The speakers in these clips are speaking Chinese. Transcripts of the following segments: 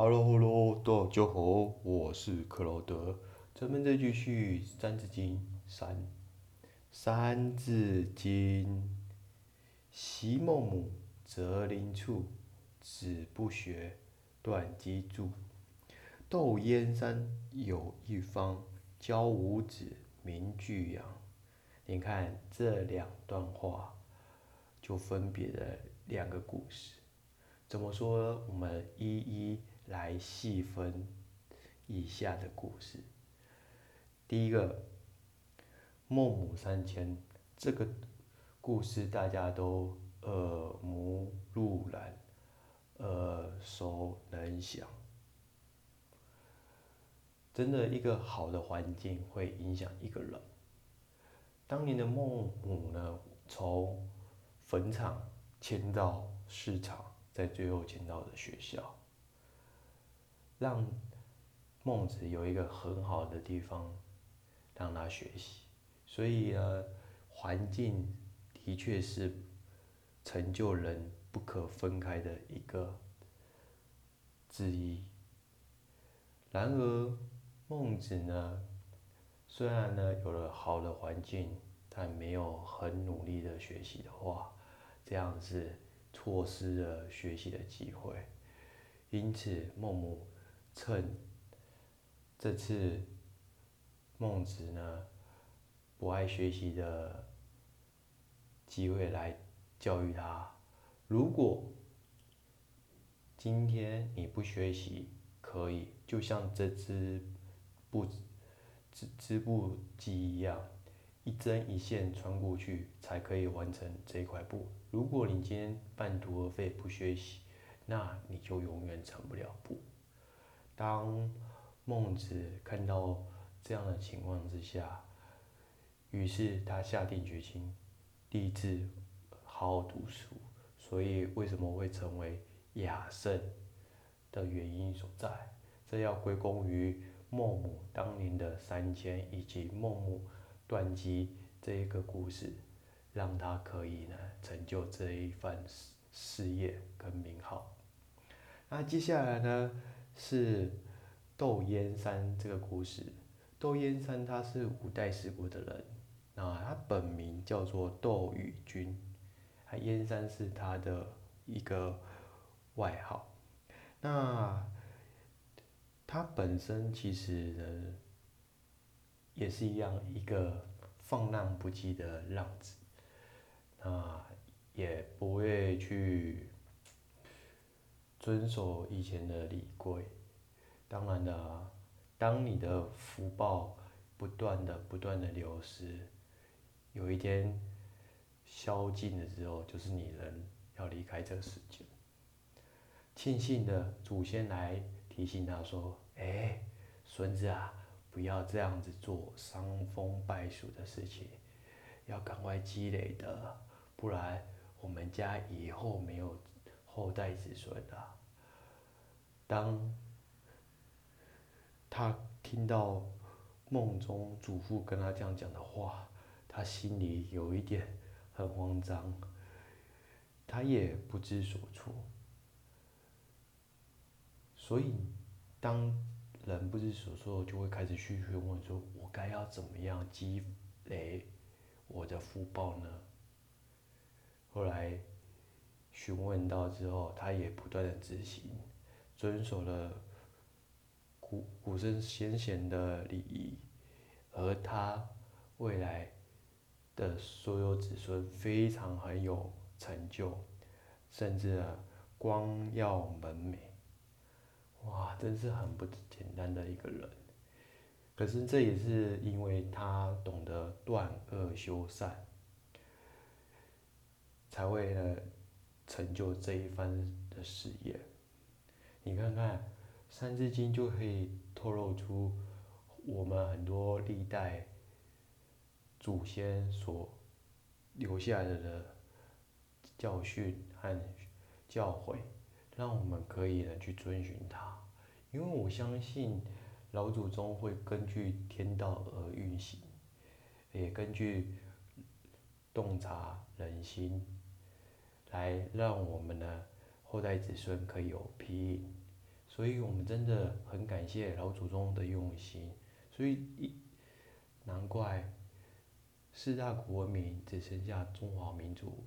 Hello，Hello，大家好，我是克劳德。咱们再继续《三字经》三，《三字经》：昔孟母，择邻处，子不学，断机杼。窦燕山有一方，教五子，名俱扬。你看这两段话，就分别的两个故事。怎么说？我们一一。来细分以下的故事。第一个，孟母三迁这个故事大家都耳目入然，耳熟能详。真的，一个好的环境会影响一个人。当年的孟母呢，从坟场迁到市场，在最后迁到了学校。让孟子有一个很好的地方让他学习，所以呢，环境的确是成就人不可分开的一个之一。然而，孟子呢，虽然呢有了好的环境，但没有很努力的学习的话，这样是错失了学习的机会。因此，孟母。趁这次孟子呢不爱学习的机会来教育他。如果今天你不学习，可以就像这支布织织布机一样，一针一线穿过去才可以完成这块布。如果你今天半途而废不学习，那你就永远成不了布。当孟子看到这样的情况之下，于是他下定决心立志好好读书。所以为什么会成为雅圣的原因所在，这要归功于孟母当年的三迁以及孟母断机这一个故事，让他可以呢成就这一番事事业跟名号。那接下来呢？是窦燕山这个故事。窦燕山他是五代十国的人，那他本名叫做窦宇君，他燕山是他的一个外号。那他本身其实呢，也是一样一个放浪不羁的浪子，那也不会去。遵守以前的礼规，当然的，当你的福报不断的、不断的流失，有一天消尽的时候，就是你人要离开这个世界。庆幸的祖先来提醒他说：“哎，孙子啊，不要这样子做伤风败俗的事情，要赶快积累的，不然我们家以后没有。”后代子孙啊，当他听到梦中祖父跟他这样讲的话，他心里有一点很慌张，他也不知所措。所以，当人不知所措，就会开始去询问：说我该要怎么样积累我的福报呢？后来。询问到之后，他也不断的执行，遵守了古古圣先贤的礼仪，而他未来的所有子孙非常很有成就，甚至光耀门楣，哇，真是很不简单的一个人。可是这也是因为他懂得断恶修善，才会呢。成就这一番的事业，你看看《三字经》就可以透露出我们很多历代祖先所留下来的教训和教诲，让我们可以呢去遵循它。因为我相信老祖宗会根据天道而运行，也根据洞察人心。来让我们的后代子孙可以有庇荫，所以我们真的很感谢老祖宗的用心，所以一难怪四大古文明只剩下中华民族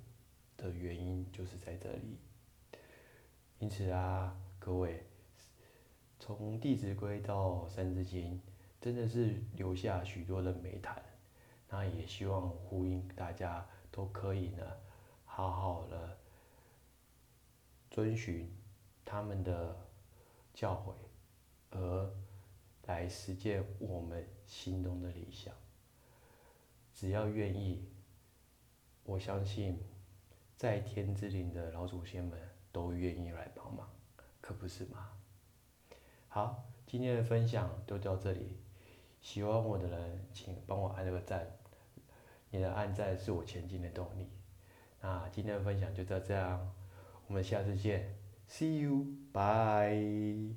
的原因就是在这里。因此啊，各位，从《弟子规》到《三字经》，真的是留下许多的美谈。那也希望呼应大家都可以呢，好好的遵循他们的教诲，而来实践我们心中的理想。只要愿意，我相信在天之灵的老祖先们都愿意来帮忙，可不是吗？好，今天的分享就到这里。喜欢我的人，请帮我按个赞，你的按赞是我前进的动力。那今天的分享就到这样，我们下次见 See you. Bye.